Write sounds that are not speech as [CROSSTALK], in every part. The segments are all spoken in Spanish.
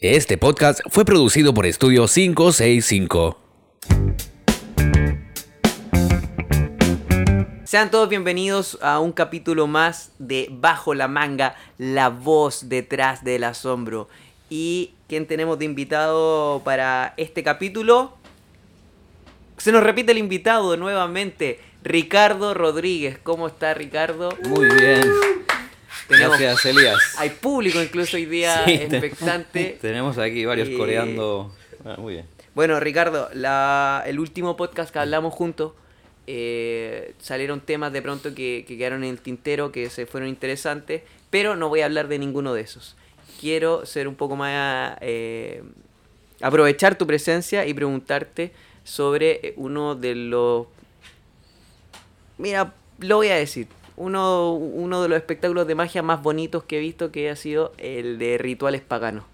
Este podcast fue producido por Estudio 565. Sean todos bienvenidos a un capítulo más de Bajo la manga, la voz detrás del asombro. ¿Y quién tenemos de invitado para este capítulo? Se nos repite el invitado nuevamente, Ricardo Rodríguez. ¿Cómo está Ricardo? Muy bien. Tenemos- Gracias, Elías. Hay público incluso hoy día Sí, expectante. [LAUGHS] Tenemos aquí varios Eh, coreando. Ah, muy bien. Bueno, Ricardo, la- el último podcast que hablamos juntos, eh, salieron temas de pronto que, que quedaron en el tintero, que se fueron interesantes, pero no voy a hablar de ninguno de esos. Quiero ser un poco más... eh, aprovechar tu presencia y preguntarte sobre uno de los... Mira, lo voy a decir. Uno, uno de los espectáculos de magia más bonitos que he visto que ha sido el de rituales paganos.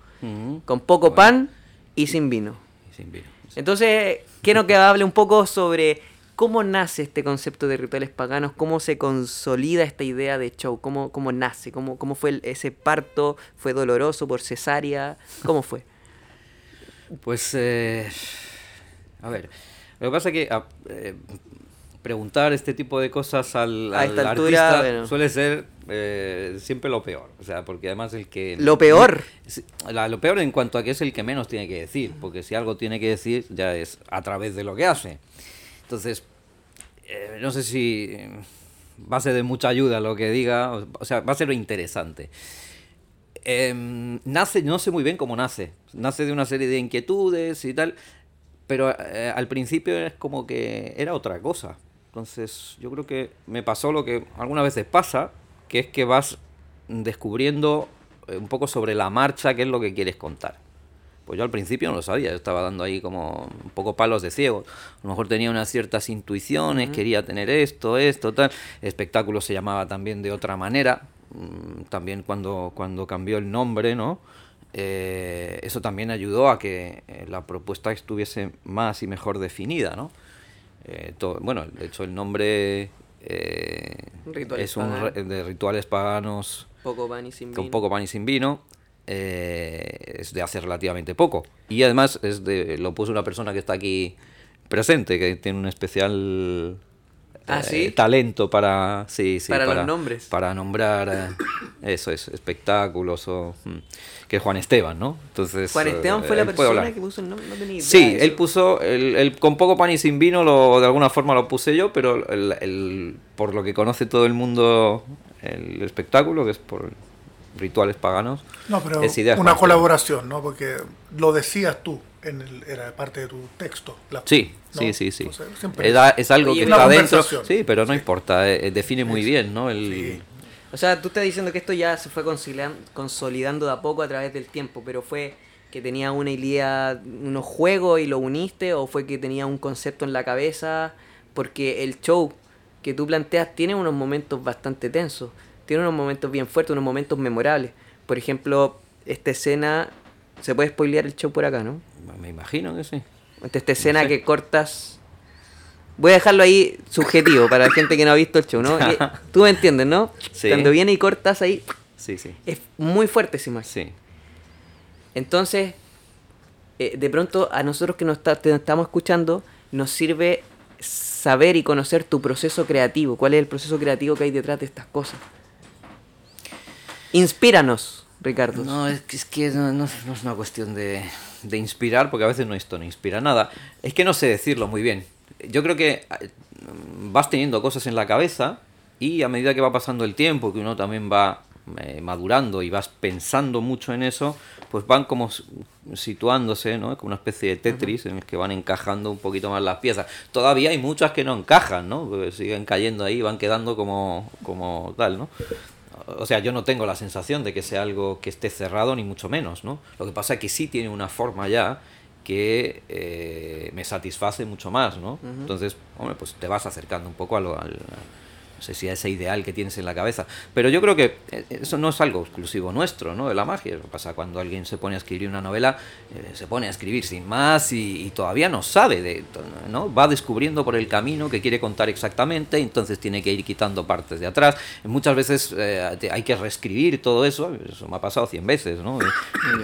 Con poco Bueno, pan y sin vino. y sin vino. Entonces, quiero que hable un poco sobre cómo nace este concepto de rituales paganos, cómo se consolida esta idea de show, cómo, cómo nace, cómo, cómo fue el- ese parto, fue doloroso por cesárea, cómo fue. Pues, eh, a ver, lo que pasa es que a- eh, preguntar este tipo de cosas al, A al esta altura, artista bueno. suele ser eh, siempre lo peor. O sea, porque además el que... Lo peor. La- lo peor en cuanto a que es el que menos tiene que decir, porque si algo tiene que decir ya es a través de lo que hace. Entonces, eh, no sé si eh, va a ser de mucha ayuda lo que diga, o, sea, va a ser interesante. Em, nace, no sé muy bien cómo nace. Nace de una serie de inquietudes y tal, pero eh, al principio es como que era otra cosa. Entonces, yo creo que me pasó lo que algunas veces pasa, que es que vas descubriendo eh, un poco sobre la marcha qué es lo que quieres contar. Pues yo al principio no lo sabía, yo estaba dando ahí como un poco palos de ciego. A lo mejor tenía unas ciertas intuiciones, quería tener esto, esto, tal. El espectáculo se llamaba también de otra manera. mm, También cuando, cuando cambió el nombre, ¿no? Eh, eso también ayudó a que eh, la propuesta estuviese más y mejor definida, ¿no? Eh, bueno, de hecho el nombre eh, es un re- de rituales paganos Poco pan y sin vino. con poco pan y sin vino. eh, es de hace relativamente poco. Y además es de, lo puso una persona que está aquí presente, que tiene un especial ¿Ah, eh, talento para, sí, sí, Para los nombres. Para nombrar, eh, eso es, espectáculos o... mm, que es Juan Esteban, ¿no? Entonces, Juan eh, Esteban fue la él puede persona que puso el nombre, no tenía idea Sí, él puso el, el con poco pan y sin vino, lo, de alguna forma lo puse yo, pero el, el- por lo que conoce todo el mundo el espectáculo, que es por rituales paganos, No, pero es idea de una colaboración, ¿no? Porque lo decías tú, en el, era parte de tu texto. la- Sí, ¿no? sí, sí, sí. Era- es algo Oye, que está dentro. Sí, pero no importa, eh, eh, define muy bien, ¿no? El, Sí. O sea, tú estás diciendo que esto ya se fue consolidan- consolidando de a poco a través del tiempo, pero fue que tenía una idea, unos juegos y lo uniste, o fue que tenía un concepto en la cabeza, porque el show que tú planteas tiene unos momentos bastante tensos, tiene unos momentos bien fuertes, unos momentos memorables. Por ejemplo, esta escena, se puede spoilear el show por acá, ¿no? Me imagino que sí. Esta, esta escena sé. que cortas. Voy a dejarlo ahí subjetivo para la gente que no ha visto el show, ¿no? Y- [LAUGHS] Tú me entiendes, ¿no? Sí. Cuando viene y cortas ahí, Sí, sí. es muy fuerte esa imagen. Sí. Entonces, eh, de pronto a nosotros que nos está- te estamos escuchando, nos sirve saber y conocer tu proceso creativo. ¿Cuál es el proceso creativo que hay detrás de estas cosas? Inspíranos, Ricardo. No, es que, es que no, no- no es una cuestión de, de inspirar, porque a veces no esto no inspira nada. Es que no sé decirlo muy bien. Yo creo que eh, vas teniendo cosas en la cabeza y a medida que va pasando el tiempo, que uno también va eh, madurando y vas pensando mucho en eso, pues van como situándose, ¿no? Como una especie de Tetris en el que van encajando un poquito más las piezas. Todavía hay muchas que no encajan, ¿no? Porque siguen cayendo ahí, van quedando como, como tal, ¿no? O sea, yo no tengo la sensación de que sea algo que esté cerrado, ni mucho menos, ¿no? Lo que pasa es que sí tiene una forma ya que eh, me satisface mucho más, ¿no? Entonces, hombre, pues te vas acercando un poco a lo... al- sé si a ese ideal que tienes en la cabeza. Pero yo creo que eh, eso no es algo exclusivo nuestro, ¿no? De la magia. Eso pasa cuando alguien se pone a escribir una novela, eh, se pone a escribir sin más y, todavía no sabe, de, ¿no? Va descubriendo por el camino que quiere contar exactamente, entonces tiene que ir quitando partes de atrás. Muchas veces eh, hay que reescribir todo eso, eso me ha pasado cien veces, ¿no?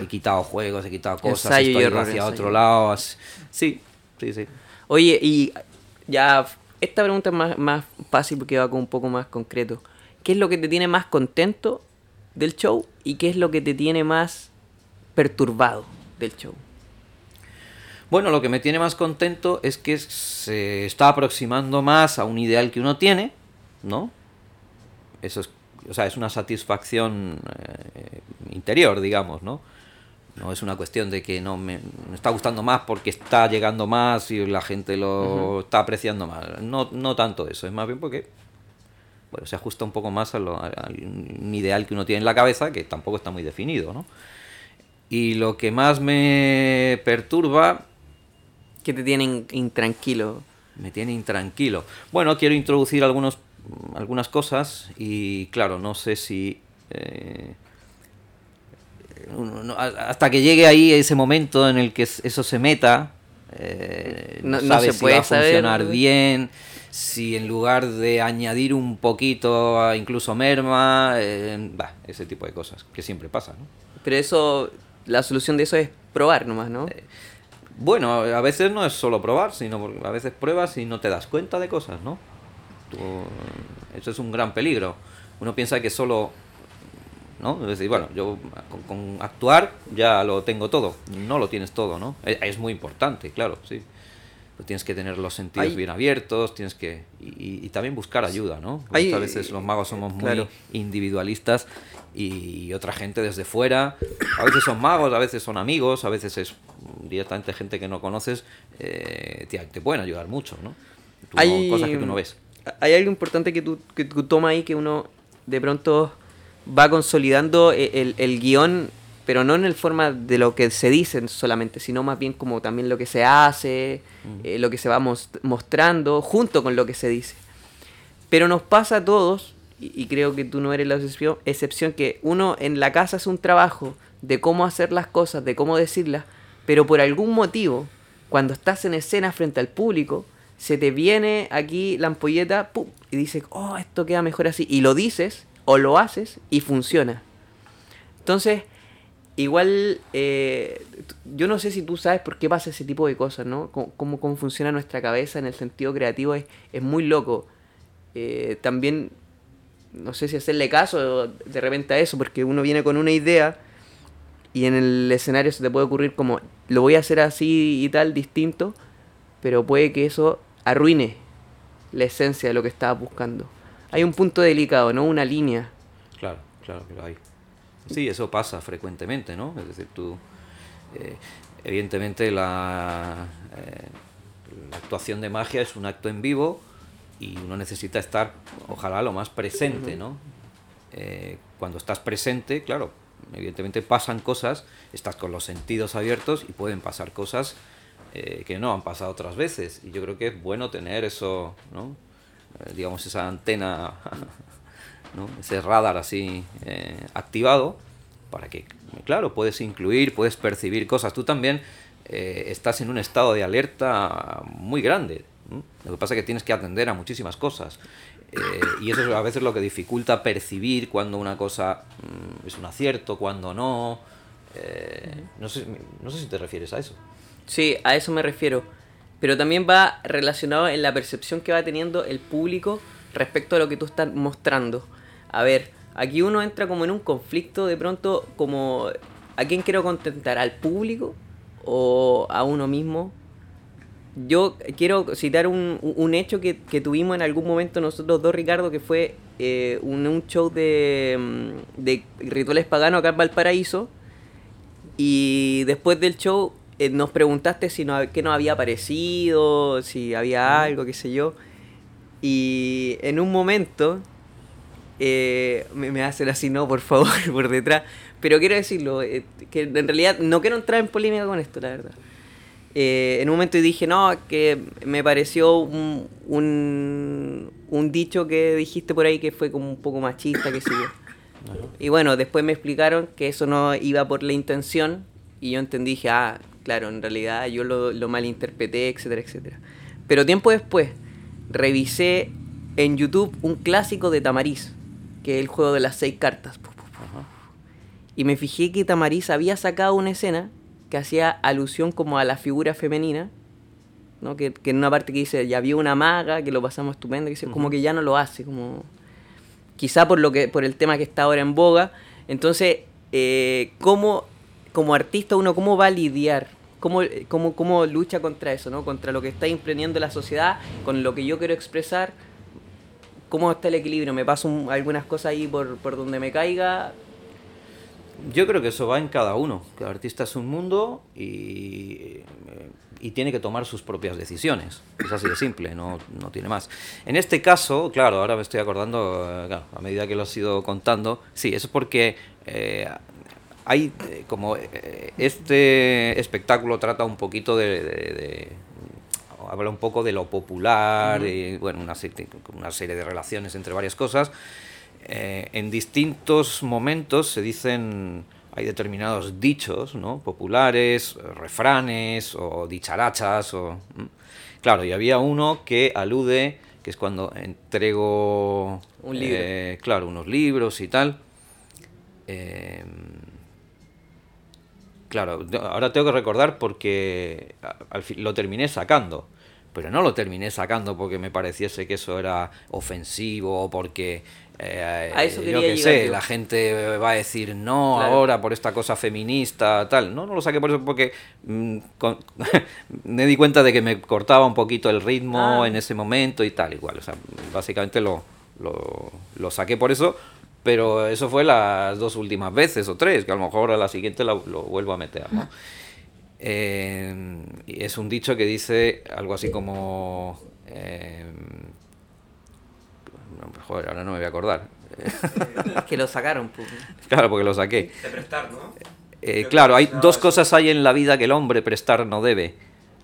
He, quitado juegos, he quitado cosas, estoy hacia otro lado. Sí, sí, sí. Oye, y ya esta pregunta es más, más fácil porque va con un poco más concreto. ¿Qué es lo que te tiene más contento del show y qué es lo que te tiene más perturbado del show? Bueno, lo que me tiene más contento es que se está aproximando más a un ideal que uno tiene, ¿no? Eso es, o sea, es una satisfacción eh, interior, digamos, ¿no? No es una cuestión de que no me, está gustando más porque está llegando más y la gente lo está apreciando más. No, no tanto eso, es más bien porque bueno, se ajusta un poco más a lo, al ideal que uno tiene en la cabeza, que tampoco está muy definido, ¿no? Y lo que más me perturba... Que te tiene intranquilo. Me tiene intranquilo. Bueno, quiero introducir algunos, algunas cosas y claro, no sé si... Eh, hasta que llegue ahí ese momento en el que eso se meta, eh, no, se puede va a funcionar bien, si en lugar de añadir un poquito incluso merma, eh, ese tipo de cosas que siempre pasa. Pero eso, la solución de eso es probar nomás, ¿no? Eh, bueno, a veces no es solo probar, sino a veces pruebas y no te das cuenta de cosas, ¿no? eso es un gran peligro. Uno piensa que solo ¿no? Es decir, bueno, yo con, actuar ya lo tengo todo, no lo tienes todo, ¿no? Es, muy importante, claro, sí. Pues tienes que tener los sentidos bien abiertos, tienes que... Y, también buscar ayuda, ¿no? a veces los magos somos muy individualistas y otra gente desde fuera, a veces son magos, a veces son amigos, a veces es directamente gente que no conoces, eh, te, pueden ayudar mucho, ¿no? hay cosas que tú no ves. Hay algo importante que tú, que tú tomas ahí que uno de pronto va consolidando e, el, el, guion, pero no en el forma de lo que se dice solamente, sino más bien como también lo que se hace, mm. eh, lo que se va mostrando, junto con lo que se dice. Pero nos pasa a todos, y, creo que tú no eres la excepción, excepción, que uno en la casa hace un trabajo de cómo hacer las cosas, de cómo decirlas, pero por algún motivo, cuando estás en escena frente al público, se te viene aquí la ampolleta y dices, oh, esto queda mejor así. Y lo dices o lo haces y funciona. Entonces, igual, eh, yo no sé si tú sabes por qué pasa ese tipo de cosas, ¿no? Cómo, cómo, funciona nuestra cabeza en el sentido creativo es, es muy loco. Eh, también, no sé si hacerle caso de repente a eso, porque uno viene con una idea y en el escenario se te puede ocurrir como, lo voy a hacer así y tal, distinto, pero puede que eso arruine la esencia de lo que estabas buscando hay un punto delicado, ¿no? Una línea. Claro, claro que lo hay. Sí, eso pasa frecuentemente, ¿no? Es decir, tú, eh, evidentemente la, eh, la, actuación de magia es un acto en vivo y uno necesita estar, ojalá, lo más presente, ¿no? Eh, cuando estás presente, claro, evidentemente pasan cosas, estás con los sentidos abiertos y pueden pasar cosas que no han pasado otras veces. Y yo creo que es bueno tener eso, ¿no? Eh, digamos, esa antena, [LAUGHS] ese radar así eh, activado, para que, claro, puedes incluir, puedes percibir cosas. Tú también eh, estás en un estado de alerta muy grande. Lo que pasa es que tienes que atender a muchísimas cosas. y eso es a veces lo que dificulta percibir cuando una cosa mm, es un acierto, cuando no. no, sé, no sé si te refieres a eso. Sí, a eso me refiero pero también va relacionado en la percepción que va teniendo el público respecto a lo que tú estás mostrando. A ver, aquí uno entra como en un conflicto de pronto, como ¿a quién quiero contentar? ¿Al público o a uno mismo? Yo quiero citar un, un hecho que, que, tuvimos en algún momento nosotros dos, Ricardo, que fue eh, un, un, show de, mm, de rituales paganos acá en Valparaíso. Y después del show eh, nos preguntaste si no, qué nos había parecido, si había algo, qué sé yo. Y en un momento, eh, me, me, hacen así, no, por favor, [LAUGHS] por detrás. Pero quiero decirlo, eh, que en realidad no quiero entrar en polémica con esto, la verdad. eh, en un momento dije, no, que me pareció un, un, un dicho que dijiste por ahí que fue como un poco machista, que sé yo. [COUGHS] Y bueno, después me explicaron que eso no iba por la intención y yo entendí, dije, ah, claro, en realidad yo lo, lo malinterpreté, etcétera, etcétera. Pero tiempo después, revisé en YouTube un clásico de Tamariz, que es el juego de las seis cartas. Y me fijé que Tamariz había sacado una escena que hacía alusión como a la figura femenina, ¿no? que, que en una parte que dice, ya había una maga, que lo pasamos estupendo, que dice, como que ya no lo hace, como quizá por lo que por el tema que está ahora en boga. Entonces, eh, ¿cómo, como artista uno cómo va a lidiar? ¿Cómo, cómo, ¿Cómo lucha contra eso, ¿no? Contra lo que está imprendiendo la sociedad, con lo que yo quiero expresar. ¿Cómo está el equilibrio? ¿Me paso un- algunas cosas ahí por, por donde me caiga? Yo creo que eso va en cada uno. Cada artista es un mundo y, y tiene que tomar sus propias decisiones. Es así de simple, no, no tiene más. En este caso, claro, ahora me estoy acordando, eh, a medida que lo has ido contando, sí, eso es porque eh, hay eh, como eh, este espectáculo trata un poquito de, de- de- habla un poco de lo popular, y, bueno, una serie, una serie de relaciones entre varias cosas. Eh, en distintos momentos se dicen, hay determinados dichos, ¿no? Populares, refranes o dicharachas, o... Claro, y había uno que alude, que es cuando entrego... Un libro. eh, claro, unos libros y tal. Eh, Claro, ahora tengo que recordar porque a- al fin, lo terminé sacando, pero no lo terminé sacando porque me pareciese que eso era ofensivo o porque eh, A eso yo qué sé, yo. la gente va a decir no Claro. ahora por esta cosa feminista, tal. No, no lo saqué por eso porque mm, con- [LAUGHS] me di cuenta de que me cortaba un poquito el ritmo Ah. en ese momento y tal, igual. O sea, básicamente lo, lo, lo saqué por eso, pero eso fue las dos últimas veces o tres, que a lo mejor a la siguiente lo, lo vuelvo a meter, ¿no? Eh, y es un dicho que dice algo así como... eh, no, joder, ahora no me voy a acordar. [LAUGHS] que lo sacaron. pues. claro, porque lo saqué. De prestar, ¿no? Eh, claro, hay dos cosas hay en la vida que el hombre prestar no debe.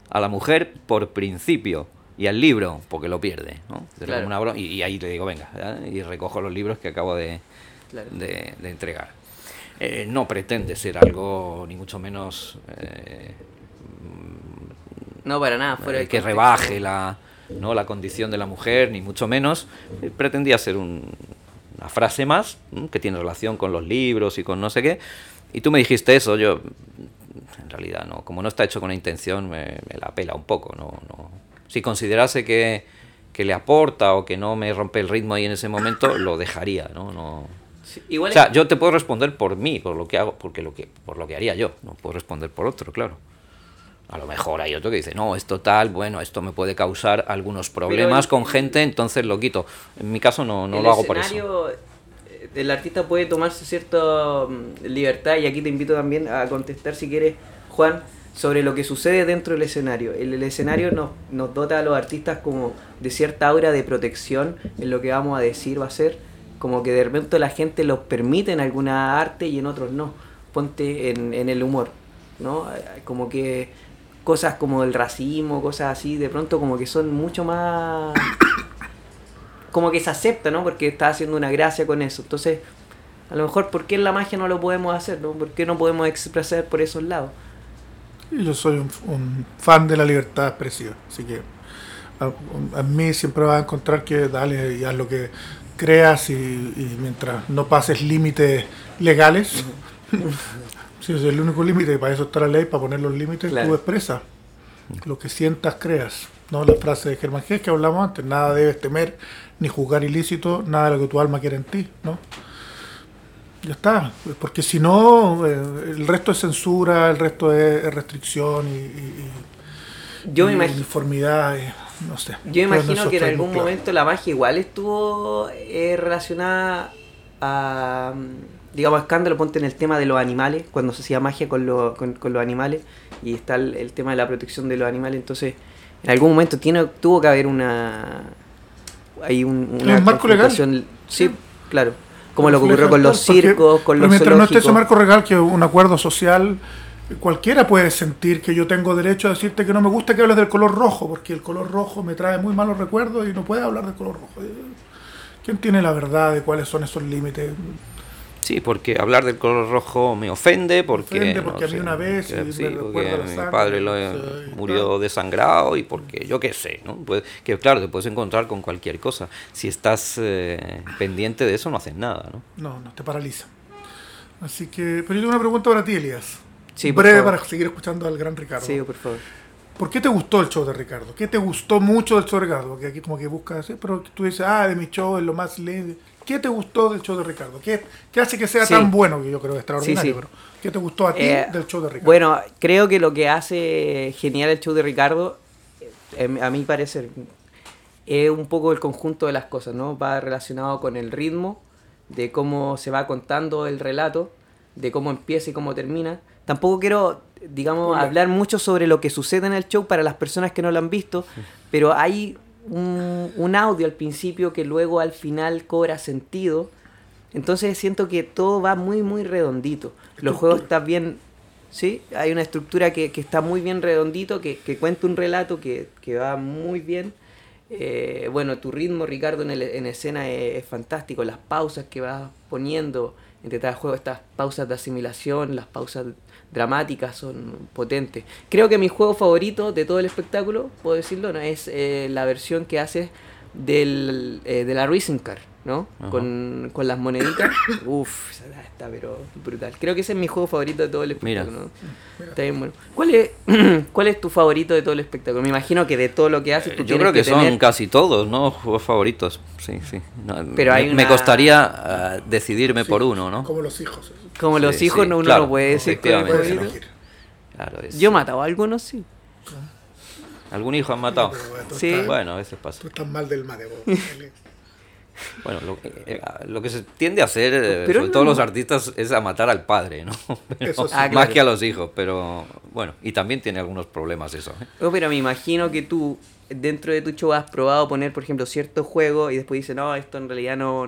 A la mujer por principio y al libro porque lo pierde. ¿no? Claro. una y, y ahí le digo, venga, ¿ya? y recojo los libros que acabo de, Claro. de- de entregar. Eh, no pretende ser algo, ni mucho menos, eh, No, para nada, fuera eh, que rebaje la, ¿no? la condición de la mujer, ni mucho menos. Eh, pretendía ser un- una frase más que tiene relación con los libros y con no sé qué. Y tú me dijiste eso, yo en realidad no, como no está hecho con intención, me, me la pela un poco. No, no. Si considerase que, que le aporta o que no me rompe el ritmo ahí en ese momento, lo dejaría, ¿no? no Sí, igual o sea, es- yo te puedo responder por mí, por lo que hago, porque lo que, por lo que haría yo, no puedo responder por otro, claro. A lo mejor hay otro que dice, no, esto tal, bueno, esto me puede causar algunos problemas el- con gente, entonces lo quito. En mi caso no, no lo hago por eso. escenario, eh, El artista puede tomarse cierta mm, libertad y aquí te invito también a contestar si quieres, Juan, sobre lo que sucede dentro del escenario. El, el escenario nos, nos dota a los artistas como de cierta aura de protección en lo que vamos a decir va a ser, como que de repente la gente los permite en alguna arte y en otros no. Ponte en, en el humor, ¿no? Como que cosas como el racismo, cosas así, de pronto como que son mucho más [COUGHS] como que se acepta, ¿no? Porque está haciendo una gracia con eso. Entonces, a lo mejor, ¿por qué en la magia no lo podemos hacer, no? ¿Por qué no podemos expresar por esos lados? Yo soy un, un fan de la libertad expresiva, así que a, a mí siempre vas a encontrar que dale y haz lo que creas y, y mientras no pases límites legales, [LAUGHS] si es el único límite, para eso está la ley, para poner los límites, Claro. tú expresas lo que sientas, creas. No la frase de Germán Gess que hablamos antes, nada debes temer ni juzgar ilícito, nada de lo que tu alma quiere en ti, ¿no? Ya está, porque si no, eh, el resto es censura, el resto es, es restricción y, Yo me y uniformidad, y no sé. yo imagino que en algún claro. momento la magia igual estuvo eh, relacionada a, digamos, escándalo, ponte en el tema de los animales, cuando se hacía magia con, lo- con, con los animales, y está el, el tema de la protección de los animales, entonces, en algún momento tiene, tuvo que haber una... Hay un, una Un marco legal. Sí, claro. Como lo que ocurrió con los todo, porque- circos, con pero los mientras no esté ese marco legal, que es un acuerdo social cualquiera puede sentir que yo tengo derecho a decirte que no me gusta que hables del color rojo, porque el color rojo me trae muy malos recuerdos y no puede hablar del color rojo. ¿Quién tiene la verdad de cuáles son esos límites? Sí, porque hablar del color rojo me ofende, porque, ofende porque a mí una vez que, sí, me porque mi sangre, padre lo, sí, murió claro. desangrado y porque yo qué sé, ¿no? Pues, que claro, te puedes encontrar con cualquier cosa. Si estás eh, pendiente de eso, no haces nada, ¿no? No, no, te paraliza. Así que, pero yo tengo una pregunta para ti, Elías. Sí, por Breve favor. para seguir escuchando al gran Ricardo. Sí, por favor. ¿Por qué te gustó el show de Ricardo? ¿Qué te gustó mucho del show de Ricardo? Porque aquí como que buscas, ¿eh? pero tú dices, ah, de mi show es lo más lindo. ¿Qué te gustó del show de Ricardo? ¿Qué, qué hace que sea Sí. tan bueno? Que yo creo que es extraordinario, Sí, sí. pero ¿qué te gustó a ti Eh, del show de Ricardo? Bueno, creo que lo que hace genial el show de Ricardo, eh, a mi parecer, es un poco el conjunto de las cosas, ¿no? Va relacionado con el ritmo, de cómo se va contando el relato, de cómo empieza y cómo termina. Tampoco quiero, digamos, hablar mucho sobre lo que sucede en el show para las personas que no lo han visto, pero hay un, un audio al principio que luego al final cobra sentido. Entonces siento que todo va muy, muy redondito. Los juegos están bien... Sí, hay una estructura que, que está muy bien redondito, que, que cuenta un relato que, que va muy bien. Eh, bueno, tu ritmo, Ricardo, en, el- en escena es, es fantástico. Las pausas que vas poniendo entre cada juego, estas pausas de asimilación, las pausas dramáticas son potentes. Creo que mi juego favorito de todo el espectáculo, puedo decirlo, ¿no? es eh, la versión que haces del, eh, de la Racing Car, ¿no? Con, con las moneditas. [COUGHS] Uf, esa está pero brutal. Creo que ese es mi juego favorito de todo el Mira. espectáculo. ¿no? Está bien bueno. ¿Cuál es, [COUGHS] ¿Cuál es tu favorito de todo el espectáculo? Me imagino que de todo lo que haces tú Yo creo que, son tener- casi todos, ¿no? Juegos favoritos. Sí, sí. No, Pero me, hay me una- costaría ah, decidirme Sí, por uno, ¿no? Como los hijos. Como los hijos, sí, no, uno claro, no puede decir. Claro, es- Yo he matado a algunos, sí. ¿Algún hijo han matado? Pero, bueno, tú Sí. estás- Bueno, a veces pasa. Tú estás mal del mate, vos. [LAUGHS] Bueno, lo, eh, eh, lo que se tiende a hacer, eh, Pero sobre no- todo los artistas, es a matar al padre, ¿no? [LAUGHS] Pero- Eso sí. Ah, Más que a los hijos, pero bueno, y también tiene algunos problemas eso. ¿eh? Oh, pero me imagino que tú, dentro de tu show, has probado poner, por ejemplo, cierto juego y después dices, no, esto en realidad no,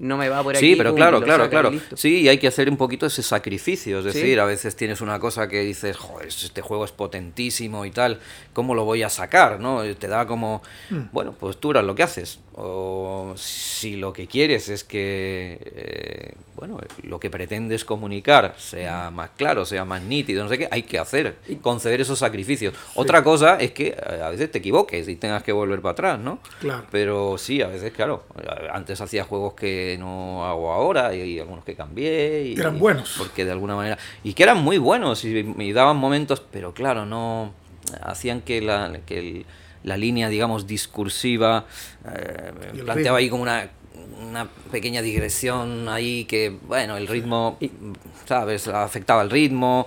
no me va por aquí. Sí, pero claro, claro, claro. Sí, y hay que hacer un poquito ese sacrificio. Es Sí. decir, a veces tienes una cosa que dices, joder, este juego es potentísimo y tal, ¿cómo lo voy a sacar? ¿no? Te da como, bueno, pues tú eras lo que haces. O si lo que quieres es que, eh, bueno, lo que pretendes comunicar sea más claro, sea más nítido, no sé qué, hay que hacer, conceder esos sacrificios. Otra cosa es que eh, a veces te equivoques y tengas que volver para atrás, ¿no? Claro. Pero sí, a veces, claro. Antes hacía juegos que no hago ahora y, y algunos que cambié. Y, Eran buenos. Porque de alguna manera. Y que eran muy buenos y me daban momentos, pero claro, no. Hacían que la, que el- la línea, digamos, discursiva eh, Y planteaba ahí como una, una pequeña digresión ahí que, bueno, el ritmo, ¿sabes? Afectaba el ritmo.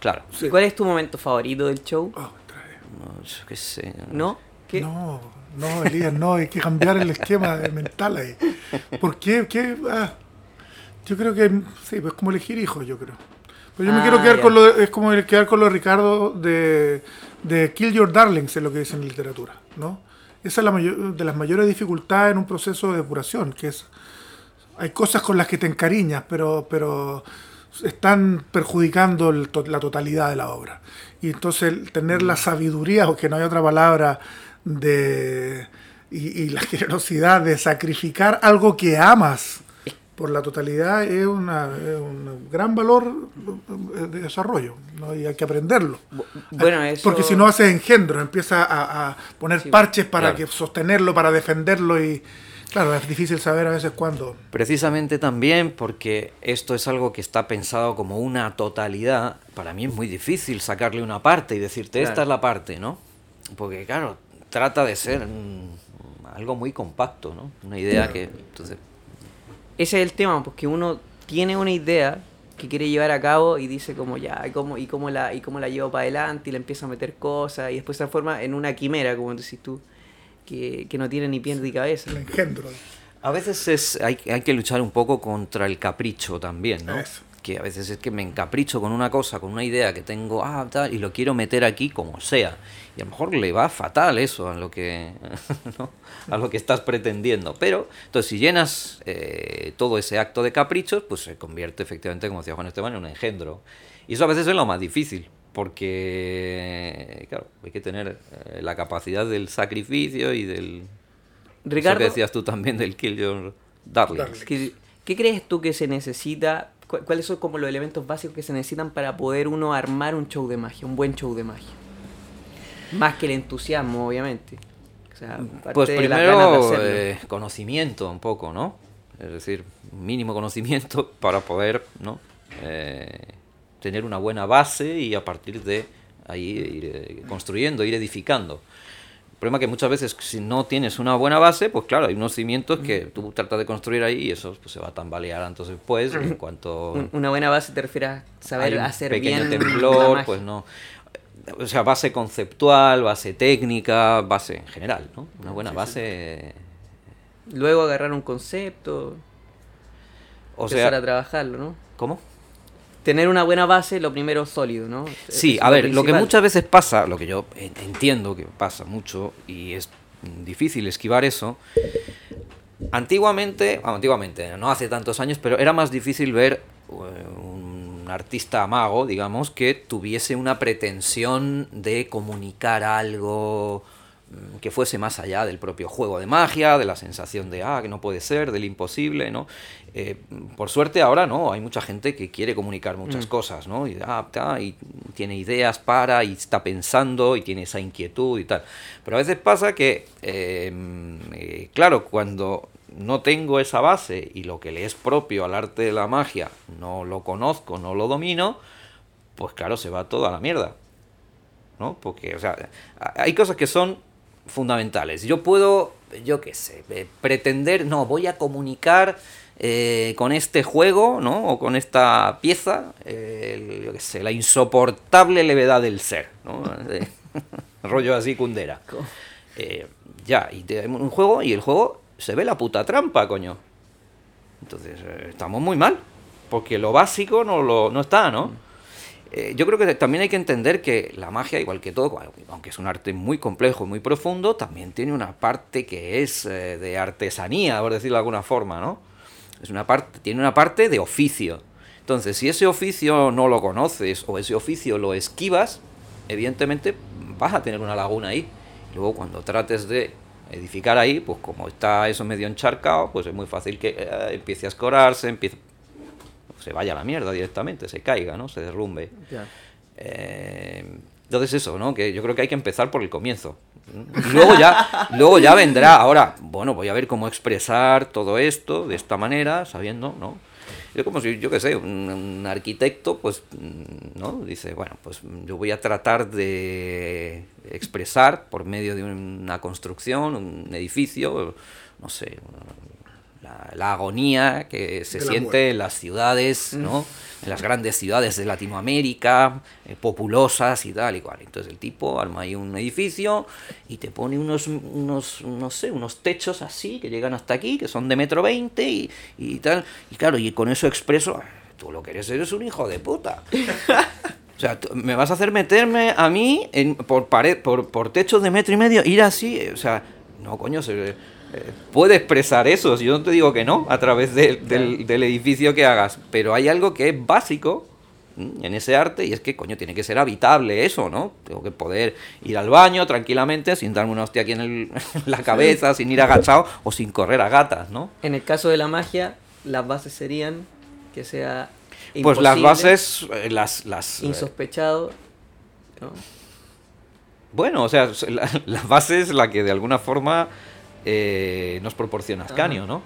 Claro. Sí. ¿Cuál es tu momento favorito del show? Vez. No, yo qué sé. ¿No? ¿Qué? No, no, Elías, no, hay que cambiar el esquema mental ahí. ¿Por qué? ¿Qué? Ah, yo creo que, sí, pues como elegir hijos, yo creo. Pero yo me Ah, quiero quedar ya. con lo de- es como quedar con lo de Ricardo de, de Kill Your Darlings, es lo que dicen en literatura, ¿no? Esa es la mayor, de las mayores dificultades en un proceso de depuración, que es, hay cosas con las que te encariñas, pero, pero están perjudicando la totalidad de la obra. Y entonces el tener la sabiduría, o que no hay otra palabra, de y la [LAUGHS] generosidad de sacrificar algo que amas por la totalidad es, una, es un gran valor eh, de desarrollo ¿no? y hay que aprenderlo. Bu- Bueno, eso... Porque si no haces engendro, empieza a, a poner Sí, parches para claro. que sostenerlo, para defenderlo y claro, es difícil saber a veces cuándo. Precisamente también porque esto es algo que está pensado como una totalidad, para mí es muy difícil sacarle una parte y decirte, esta es la parte, ¿no? Porque claro, trata de ser algo muy compacto, ¿no? Una idea que... Entonces, Ese es el tema, porque uno tiene una idea que quiere llevar a cabo y dice como ya, y cómo, y cómo la, y cómo la llevo para adelante, y le empieza a meter cosas, y después se transforma en una quimera, como decís tú, que, que no tiene ni pie ni cabeza. El engendro. a veces es, hay, hay que luchar un poco contra el capricho también, ¿no? Eso. Que a veces es que me encapricho con una cosa, con una idea que tengo, ah, tal, y lo quiero meter aquí como sea. Y a lo mejor le va fatal eso a lo que, [LAUGHS] ¿no? a lo que estás pretendiendo. Pero, entonces, si llenas eh, todo ese acto de caprichos, pues se convierte efectivamente, como decía Juan Esteban, en un engendro. Y eso a veces es lo más difícil, porque, claro, hay que tener eh, la capacidad del sacrificio y del... Ricardo, Eso que decías tú también del Kill Your Darlings. Darlings. ¿qué, qué crees tú que se necesita? Cu- ¿Cuáles son como los elementos básicos que se necesitan para poder uno armar un show de magia, un buen show de magia? Más que el entusiasmo, obviamente. O sea, aparte Pues primero eh, conocimiento un poco, ¿no? Es decir, mínimo conocimiento [LAUGHS] para poder, ¿no? Eh, tener una buena base y a partir de ahí ir eh, construyendo, ir edificando. Problema es que muchas veces si no tienes una buena base, pues claro, hay unos cimientos que tú tratas de construir ahí y eso pues, se va a tambalear antes después. En cuanto Un- una buena base te refieres a saber hay un hacer pequeño bien temblor, pues no. O sea, base conceptual, base técnica, base en general, ¿no? Una buena base. Luego agarrar un concepto, O empezar sea, a trabajarlo, ¿no? ¿cómo? Tener una buena base, lo primero sólido, ¿no? Sí, Es a ver, lo que muchas veces pasa, lo que yo en- entiendo que pasa mucho y es difícil esquivar eso. Antiguamente, bueno, antiguamente, no hace tantos años, pero era más difícil ver eh, un artista mago, digamos, que tuviese una pretensión de comunicar algo que fuese más allá del propio juego de magia, de la sensación de, ah, que no puede ser, del imposible, ¿no? Eh, por suerte ahora no, hay mucha gente que quiere comunicar muchas cosas, ¿no? Y, ah, ta, y tiene ideas para, y está pensando, y tiene esa inquietud y tal. Pero a veces pasa que, eh, eh, claro, cuando no tengo esa base y lo que le es propio al arte de la magia no lo conozco, no lo domino, pues claro, se va todo a la mierda. ¿no? Porque, o sea, hay cosas que son fundamentales. Yo puedo, yo qué sé, eh, pretender, no, voy a comunicar eh, con este juego, ¿no? O con esta pieza, eh, yo qué sé, la insoportable levedad del ser, ¿no? De- [LAUGHS] rollo así cundera. Eh, ya, y te un juego y el juego se ve la puta trampa, coño. Entonces, eh, estamos muy mal, porque lo básico no, lo, no está, ¿no? Eh, yo creo que también hay que entender que la magia, igual que todo, aunque es un arte muy complejo, muy profundo, también tiene una parte que es eh, de artesanía, por decirlo de alguna forma, ¿no? Es una parte, tiene una parte de oficio. Entonces, si ese oficio no lo conoces o ese oficio lo esquivas, evidentemente vas a tener una laguna ahí. Luego, cuando trates de edificar ahí, pues como está eso medio encharcado, pues es muy fácil que eh, empiece a escorarse, empiece, se vaya a la mierda directamente, se caiga, ¿no? Se derrumbe. Ya. Eh, entonces eso, ¿no? Que yo creo que hay que empezar por el comienzo. Luego ya, [LAUGHS] luego ya vendrá. Ahora, bueno, voy a ver cómo expresar todo esto de esta manera, sabiendo, ¿no? Yo como si, yo qué sé, un, un arquitecto, pues, mm, ¿no? Dice, bueno, pues yo voy a tratar de expresar por medio de una construcción, un edificio, no sé, la, la agonía que se siente muerte. en las ciudades, ¿no? En las grandes ciudades de Latinoamérica, eh, populosas y tal y cual. Entonces el tipo arma ahí un edificio y te pone unos, unos, no sé, unos techos así que llegan hasta aquí, que son de metro veinte y, y tal. Y claro, y con eso expreso, "Ah, tú lo que eres eres un hijo de puta. [LAUGHS] O sea, me vas a hacer meterme a mí en, por pared, por, por techos de metro y medio, ir así, eh, o sea, no, coño, se, puede expresar eso, yo no te digo que no, a través de- del, del edificio que hagas, pero hay algo que es básico en ese arte y es que, coño, tiene que ser habitable eso, ¿no? Tengo que poder ir al baño tranquilamente sin darme una hostia aquí en, el- [LAUGHS] en la cabeza, sin ir agachado o sin correr a gatas, ¿no? En el caso de la magia, las bases serían que sea Pues las bases, eh, las... las eh, insospechado, ¿no? Bueno, o sea, [LAUGHS] la, la base es la que de alguna forma eh, nos proporciona Ascanio, ¿no?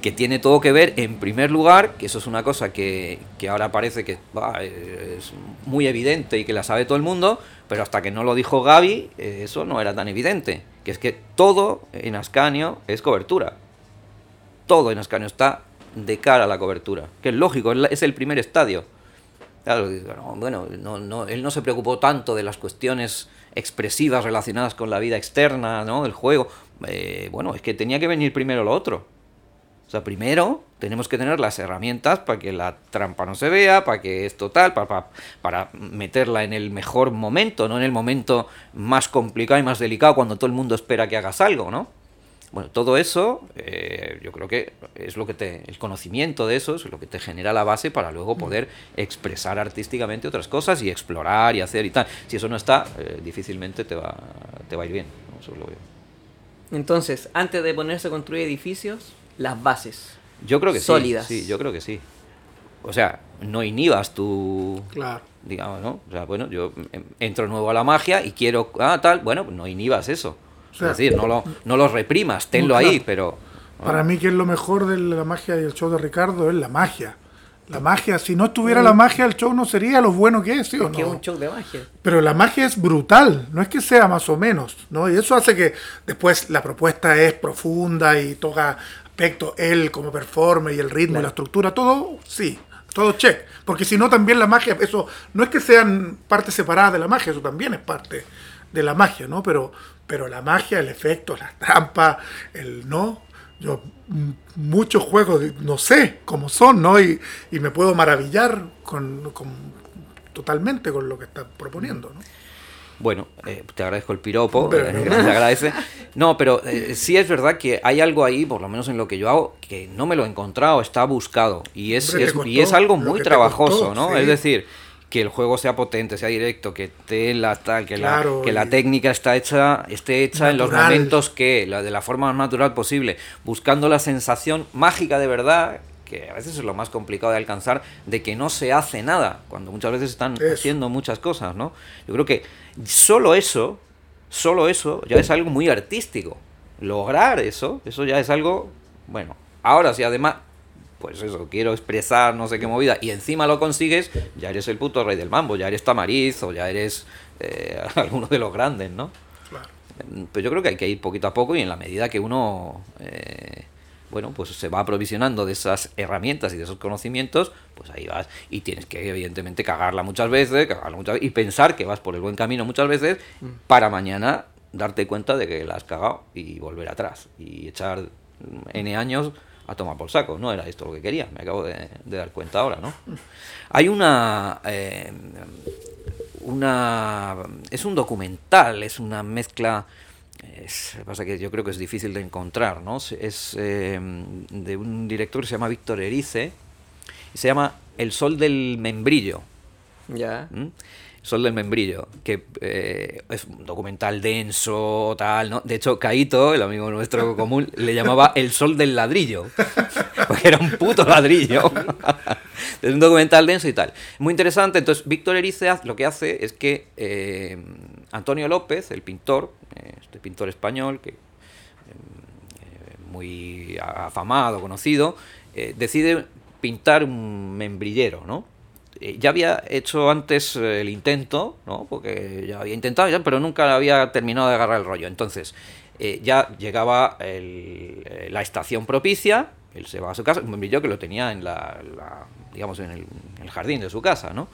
Que tiene todo que ver, en primer lugar, que eso es una cosa que, que ahora parece que bah, eh, es muy evidente y que la sabe todo el mundo, pero hasta que no lo dijo Gaby, eh, eso no era tan evidente. Que es que todo en Ascanio es cobertura. Todo en Ascanio está de cara a la cobertura. Que es lógico, es el primer estadio. Claro, bueno, no, no, él no se preocupó tanto de las cuestiones expresivas relacionadas con la vida externa, ¿no? Del juego. Eh, bueno, es que tenía que venir primero lo otro. O sea, primero tenemos que tener las herramientas para que la trampa no se vea, para que esto tal, para, para, para meterla en el mejor momento, no en el momento más complicado y más delicado cuando todo el mundo espera que hagas algo, ¿no? Bueno, todo eso, eh, yo creo que es lo que te, el conocimiento de eso es lo que te genera la base para luego poder expresar artísticamente otras cosas y explorar y hacer y tal. Si eso no está, eh, difícilmente te va, te va a ir bien. ¿no? Eso lo veo. Entonces, antes de ponerse a construir edificios, las bases. Yo creo que Sólidas. sí. Sí, yo creo que sí. O sea, no inhibas tu, Claro. digamos, ¿no? O sea, bueno, yo em, entro nuevo a la magia y quiero, ah, tal, bueno, no inhibas eso. O sea, es decir, no lo, no lo reprimas, tenlo claro. ahí, pero... Para mí que es lo mejor de la magia y el show de Ricardo es la magia. La magia, si no estuviera la magia, el show no sería lo bueno que es, ¿sí o Que es no? un show de magia. Pero la magia es brutal, no es que sea más o menos, ¿no? Y eso hace que después la propuesta es profunda y toca aspectos, él como performer y el ritmo y la estructura, todo, sí, todo check. Porque si no, también la magia, eso no es que sean partes separadas de la magia, eso también es parte de la magia, ¿no? Pero, pero la magia, el efecto, las trampas, el no. Yo muchos juegos no sé cómo son, ¿no? Y, y me puedo maravillar con, con- totalmente con lo que está proponiendo, ¿no? Bueno, eh, te agradezco el piropo, Pero- eh, te [LAUGHS] agradece. No, pero eh, sí es verdad que hay algo ahí, por lo menos en lo que yo hago, que no me lo he encontrado, está buscado. Y es, Hombre, y es algo muy trabajoso, costó, ¿no? sí. Es decir, que el juego sea potente, sea directo, que esté la tal, que, Claro, la, que la técnica está hecha, esté hecha en los momentos que, la, de la forma más natural posible, buscando la sensación mágica de verdad, que a veces es lo más complicado de alcanzar, de que no se hace nada, cuando muchas veces están Eso. haciendo muchas cosas, ¿no? Yo creo que solo eso, solo eso ya es algo muy artístico. Lograr eso, eso ya es algo, bueno, ahora si además, pues eso, quiero expresar no sé qué movida y encima lo consigues, ya eres el puto rey del mambo, ya eres Tamariz o ya eres eh, [LAUGHS] alguno de los grandes, ¿no? Claro. Pues yo creo que hay que ir poquito a poco y en la medida que uno, eh, bueno, pues se va aprovisionando de esas herramientas y de esos conocimientos, pues ahí vas y tienes que evidentemente cagarla muchas veces, cagarla muchas veces y pensar que vas por el buen camino muchas veces para mañana darte cuenta de que la has cagado y volver atrás y echar N años a tomar por saco. No era esto lo que quería, me acabo de, de dar cuenta ahora, ¿no? Hay una... eh, una es un documental, es una mezcla. Es, pasa que yo creo que es difícil de encontrar, ¿no? Es- eh, de un director que se llama Víctor Erice y se llama El Sol del Membrillo. Ya. ¿m? Sol del Membrillo, que eh, es un documental denso, tal, ¿no? De hecho, Caito, el amigo nuestro común, [LAUGHS] le llamaba El Sol del Ladrillo, [LAUGHS] porque era un puto ladrillo. [LAUGHS] es un documental denso y tal. Muy interesante, entonces Víctor Erice lo que hace es que eh, Antonio López, el pintor, eh, este pintor español, que muy afamado, conocido, decide pintar un membrillero, ¿no? Eh, ya había hecho antes eh, el intento, ¿no? Porque ya había intentado, ya, pero nunca había terminado de agarrar el rollo. Entonces, eh, ya llegaba el- la estación propicia, él se va a su casa, membrillo que lo tenía en la, la- digamos, en el, en el jardín de su casa, ¿no?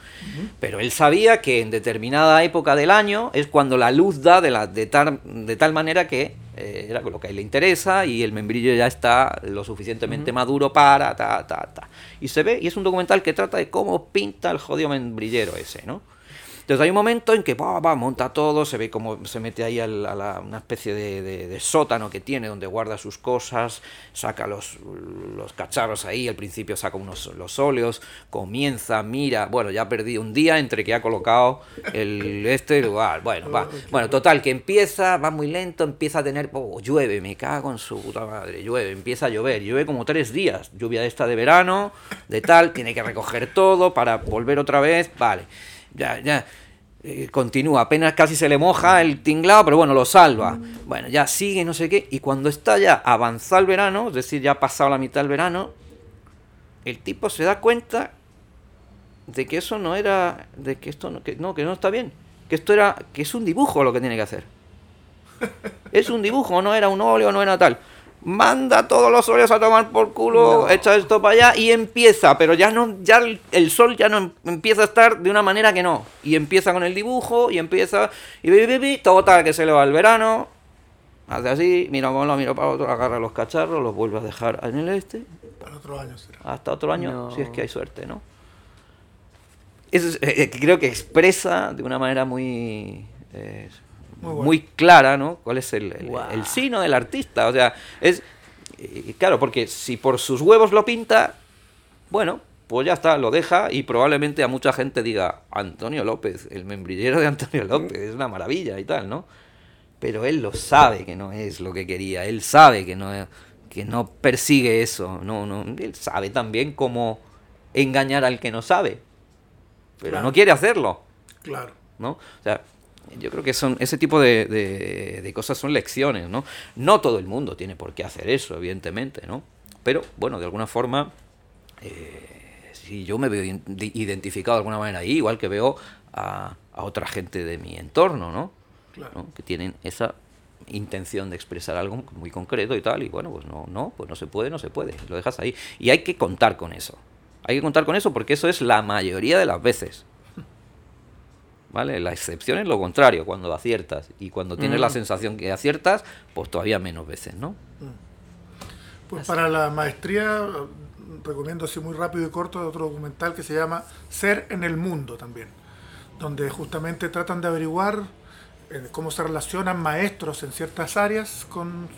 Pero él sabía que en determinada época del año es cuando la luz da de, la, de, tal, de tal manera que eh, era lo que a él le interesa y el membrillo ya está lo suficientemente maduro para ta, ta, ta. Y se ve, y es un documental que trata de cómo pinta el jodido membrillero ese, ¿no? Entonces hay un momento en que va, va, monta todo, se ve como se mete ahí al- a, la- una especie de, de- de sótano que tiene donde guarda sus cosas, saca los, los cacharros ahí, al principio saca unos los óleos, comienza, mira, bueno, ya ha perdido un día entre que ha colocado el este lugar, bueno, va, [LAUGHS] bueno, total, que empieza, va muy lento, empieza a tener, oh, llueve, me cago en su puta madre, llueve, empieza a llover, llueve como tres días, lluvia esta de verano, de tal, tiene que recoger todo para volver otra vez, vale ya, ya. eh, continúa, apenas casi se le moja el tinglado, pero bueno, lo salva. Bueno, ya sigue, no sé qué. Y cuando está ya avanzado el verano, es decir, ya ha pasado la mitad del verano, el tipo se da cuenta de que eso no era. de que esto no, que no, que no está bien. Que esto era. que es un dibujo lo que tiene que hacer. Es un dibujo, no era un óleo, no era tal. Manda todos los óleos a tomar por culo, echa esto para allá y empieza, pero ya no, ya el, el sol ya no em- empieza a estar de una manera que no. Y empieza con el dibujo y empieza y bi, bi, bi, total que se le va el verano. Hace así, mira para mira para otro, agarra los cacharros, los vuelve a dejar en el este, Para otro año será. hasta otro año, No. si es que hay suerte, ¿no? Eso es, eh, eh, creo que expresa de una manera muy, eh, Muy bueno. muy clara, ¿no? ¿Cuál es el, el, sino del artista? O sea, es... eh, Claro, porque si por sus huevos lo pinta, bueno, pues ya está, lo deja y probablemente a mucha gente diga, Antonio López, el membrillero de Antonio López, es una maravilla y tal, ¿no? Pero él lo sabe que no es lo que quería, él sabe que no, que no persigue eso, no, no, él sabe también cómo engañar al que no sabe, pero Claro. no quiere hacerlo. Claro. ¿no? O sea, yo creo que son ese tipo de, de- de cosas son lecciones, ¿no? No todo el mundo tiene por qué hacer eso, evidentemente, ¿no? Pero, bueno, de alguna forma, eh, si yo me veo identificado de alguna manera ahí, igual que veo a, a otra gente de mi entorno, ¿no? Claro. ¿no? Que tienen esa intención de expresar algo muy concreto y tal, y bueno, pues no, no, pues no se puede, no se puede, lo dejas ahí. Y hay que contar con eso. Hay que contar con eso porque eso es la mayoría de las veces. ¿Vale? La excepción es lo contrario, cuando aciertas. Y cuando tienes la Mm. sensación que aciertas, pues todavía menos veces, ¿no? Pues para la maestría recomiendo así muy rápido y corto otro documental que se llama Ser en el Mundo también, donde justamente tratan de averiguar eh, cómo se relacionan maestros en ciertas áreas con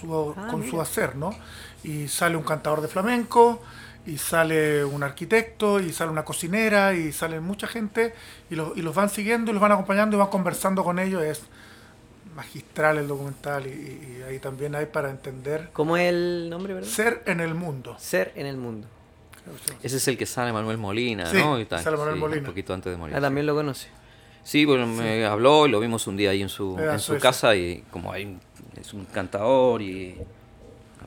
su, Ah, con su hacer, ¿no? Y sale un cantador de flamenco, y sale un arquitecto, y sale una cocinera, y sale mucha gente, y los, y los van siguiendo, y los van acompañando, y van conversando con ellos. Es magistral el documental, y, y- ahí también hay para entender ¿Cómo es el nombre, verdad? ser en el mundo. Ser en el mundo. Ese es el que sale Manuel Molina, Sí, ¿no? Y tal. sale Manuel Sí, Molina. Un poquito antes de morir. Ah, también lo conoce. Sí, bueno, me habló y lo vimos un día ahí en su, Pedazo en su ese. casa y como hay un- es un cantador y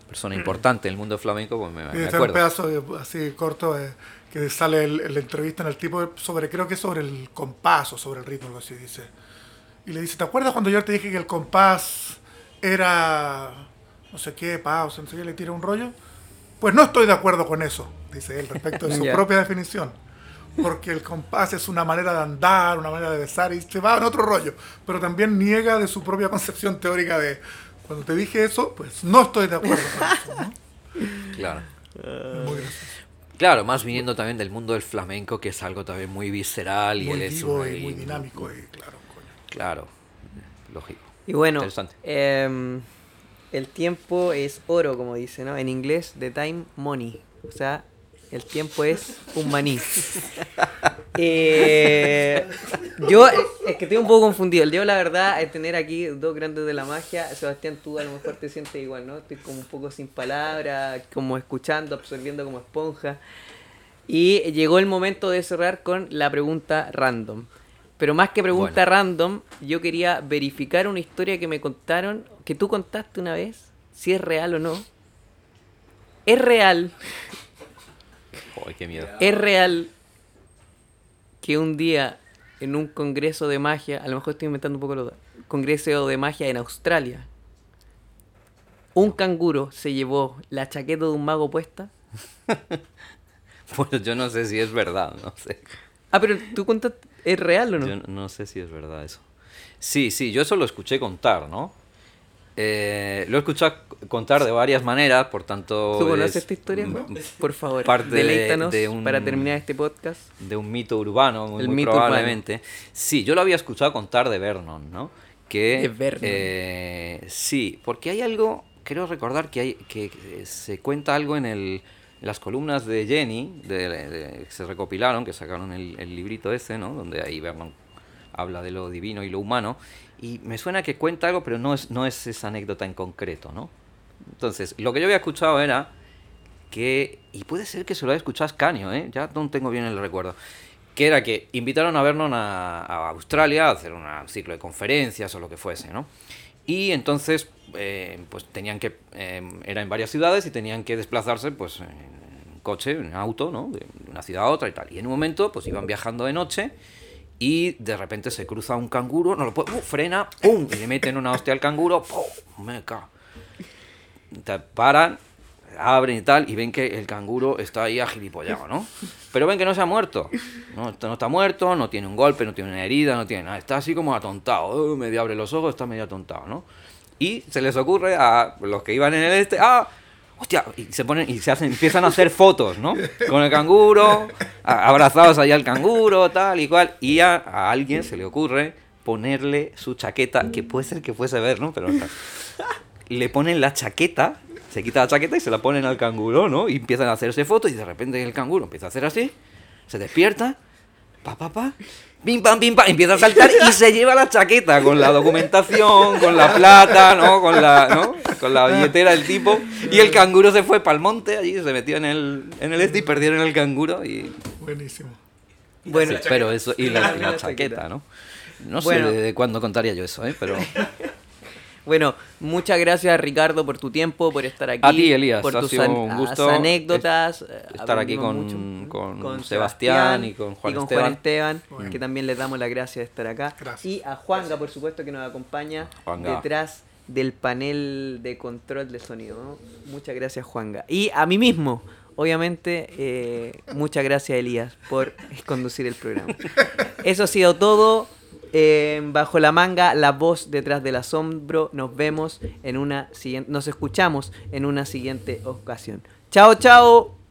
persona importante en el mundo flamenco, pues me, me está un acuerdo. pedazo de- así corto eh, que sale el entrevista en el tipo sobre, creo que es sobre el compás o sobre el ritmo, algo así dice. Y le dice, ¿te acuerdas cuando yo te dije que el compás era no sé qué, pausa, no sé qué, le tira un rollo? Pues no estoy de acuerdo con eso, dice él, respecto de [LAUGHS] su propia definición. Porque el compás es una manera de andar, una manera de besar, y se va en otro rollo. Pero también niega de su propia concepción teórica de, cuando te dije eso, pues no estoy de acuerdo con eso. ¿no? [LAUGHS] Claro. Muy gracioso. Claro, más viniendo también del mundo del flamenco, que es algo también muy visceral y muy él es vivo un- y muy dinámico y claro coño. Claro, lógico. Y bueno, Interesante. em, el tiempo es oro, como dice, ¿no? En inglés, the time money. O sea, el tiempo es un maní. [LAUGHS] Eh, yo, es que estoy un poco confundido. Yo, la verdad, es tener aquí dos grandes de la magia. Sebastián, tú a lo mejor te sientes igual, ¿no? Estoy como un poco sin palabras, como escuchando, absorbiendo como esponja. Y llegó el momento de cerrar con la pregunta random. Pero más que pregunta Bueno. random, yo quería verificar una historia que me contaron, que tú contaste una vez, si es real o no. Es real, Qué miedo. es real que un día en un congreso de magia, a lo mejor estoy inventando un poco lo congreso de magia en Australia, un canguro se llevó la chaqueta de un mago puesta. [LAUGHS] Pues yo no sé si es verdad, no sé. Ah, pero tú contas, ¿es real o no? Yo no sé si es verdad eso. Sí, sí, yo eso lo escuché contar, ¿no? Eh, lo he escuchado contar de varias maneras, por tanto... ¿Tú conoces es esta historia? Por favor, parte de- deleítanos de un- para terminar este podcast. de un mito urbano, muy, El muy mito probablemente. Sí, yo lo había escuchado contar de Vernon, ¿no? Que, De Vernon. eh, sí, porque hay algo, creo recordar que, hay, que que se cuenta algo en, el, las columnas de Jenny, de, de- que se recopilaron, que sacaron el, el librito ese, ¿no? Donde ahí Vernon habla de lo divino y lo humano. Y me suena que cuenta algo, pero no es, no es esa anécdota en concreto, ¿no? Entonces, lo que yo había escuchado era que, y puede ser que se lo haya escuchado Ascanio, ¿eh? ya no tengo bien el recuerdo, que era que invitaron a Vernon a, a Australia a hacer un ciclo de conferencias o lo que fuese, ¿no? Y entonces, eh, pues tenían que, eh, era en varias ciudades y tenían que desplazarse, pues, en coche, en auto, ¿no? De una ciudad a otra y tal. Y en un momento, pues iban viajando de noche y de repente se cruza un canguro, no lo puede, ¡uh! frena, ¡pum! Y le meten una hostia al canguro, ¡pum! Me cago. Te paran, abren y tal, y ven que el canguro está ahí agilipollado, ¿no? Pero ven que no se ha muerto. No, no está muerto, no tiene un golpe, no tiene una herida, no tiene nada. Está así como atontado. Uh, medio abre los ojos, está medio atontado, ¿no? Y se les ocurre a los que iban en el este, ¡ah! Hostia, y se ponen y se empiezan a hacer fotos, ¿no? Con el canguro, abrazados allá al canguro, tal y cual. Y a, alguien se le ocurre ponerle su chaqueta, que puede ser que fuese ver, ¿no? Pero le ponen la chaqueta, se quita la chaqueta y se la ponen al canguro, ¿no? Y empiezan a hacerse fotos y de repente el canguro empieza a hacer así, se despierta, pa, pa, pa, pim, pam, pim, pam, empieza a saltar y se lleva la chaqueta con la documentación, con la plata, ¿no? Con la, ¿no? Con la billetera del tipo. Y el canguro se fue para el monte, allí se metió en el, en el este y perdieron el canguro y... Buenísimo. Bueno, Sí, pero eso, y la, [LAUGHS] y la chaqueta. chaqueta, ¿no? No Bueno. sé de cuándo contaría yo eso, ¿eh? Pero [LAUGHS] Bueno, muchas gracias Ricardo por tu tiempo, por estar aquí. A ti, Elías, por ha tus sido an- un as- gusto anécdotas. eh, estar aquí con- con Sebastián y con Juan Esteban. Esteban, Bueno. que también les damos las gracias de estar acá. Gracias. Y a Juanga, por supuesto, que nos acompaña Juanga. detrás del panel de control de sonido. ¿no? Muchas gracias, Juanga. Y a mí mismo, obviamente, eh, muchas gracias, Elías, por [LAUGHS] conducir el programa. Eso ha sido todo. Eh, bajo la manga, la voz detrás del asombro. Nos vemos en una siguiente, nos escuchamos en una siguiente ocasión. Chao, chao.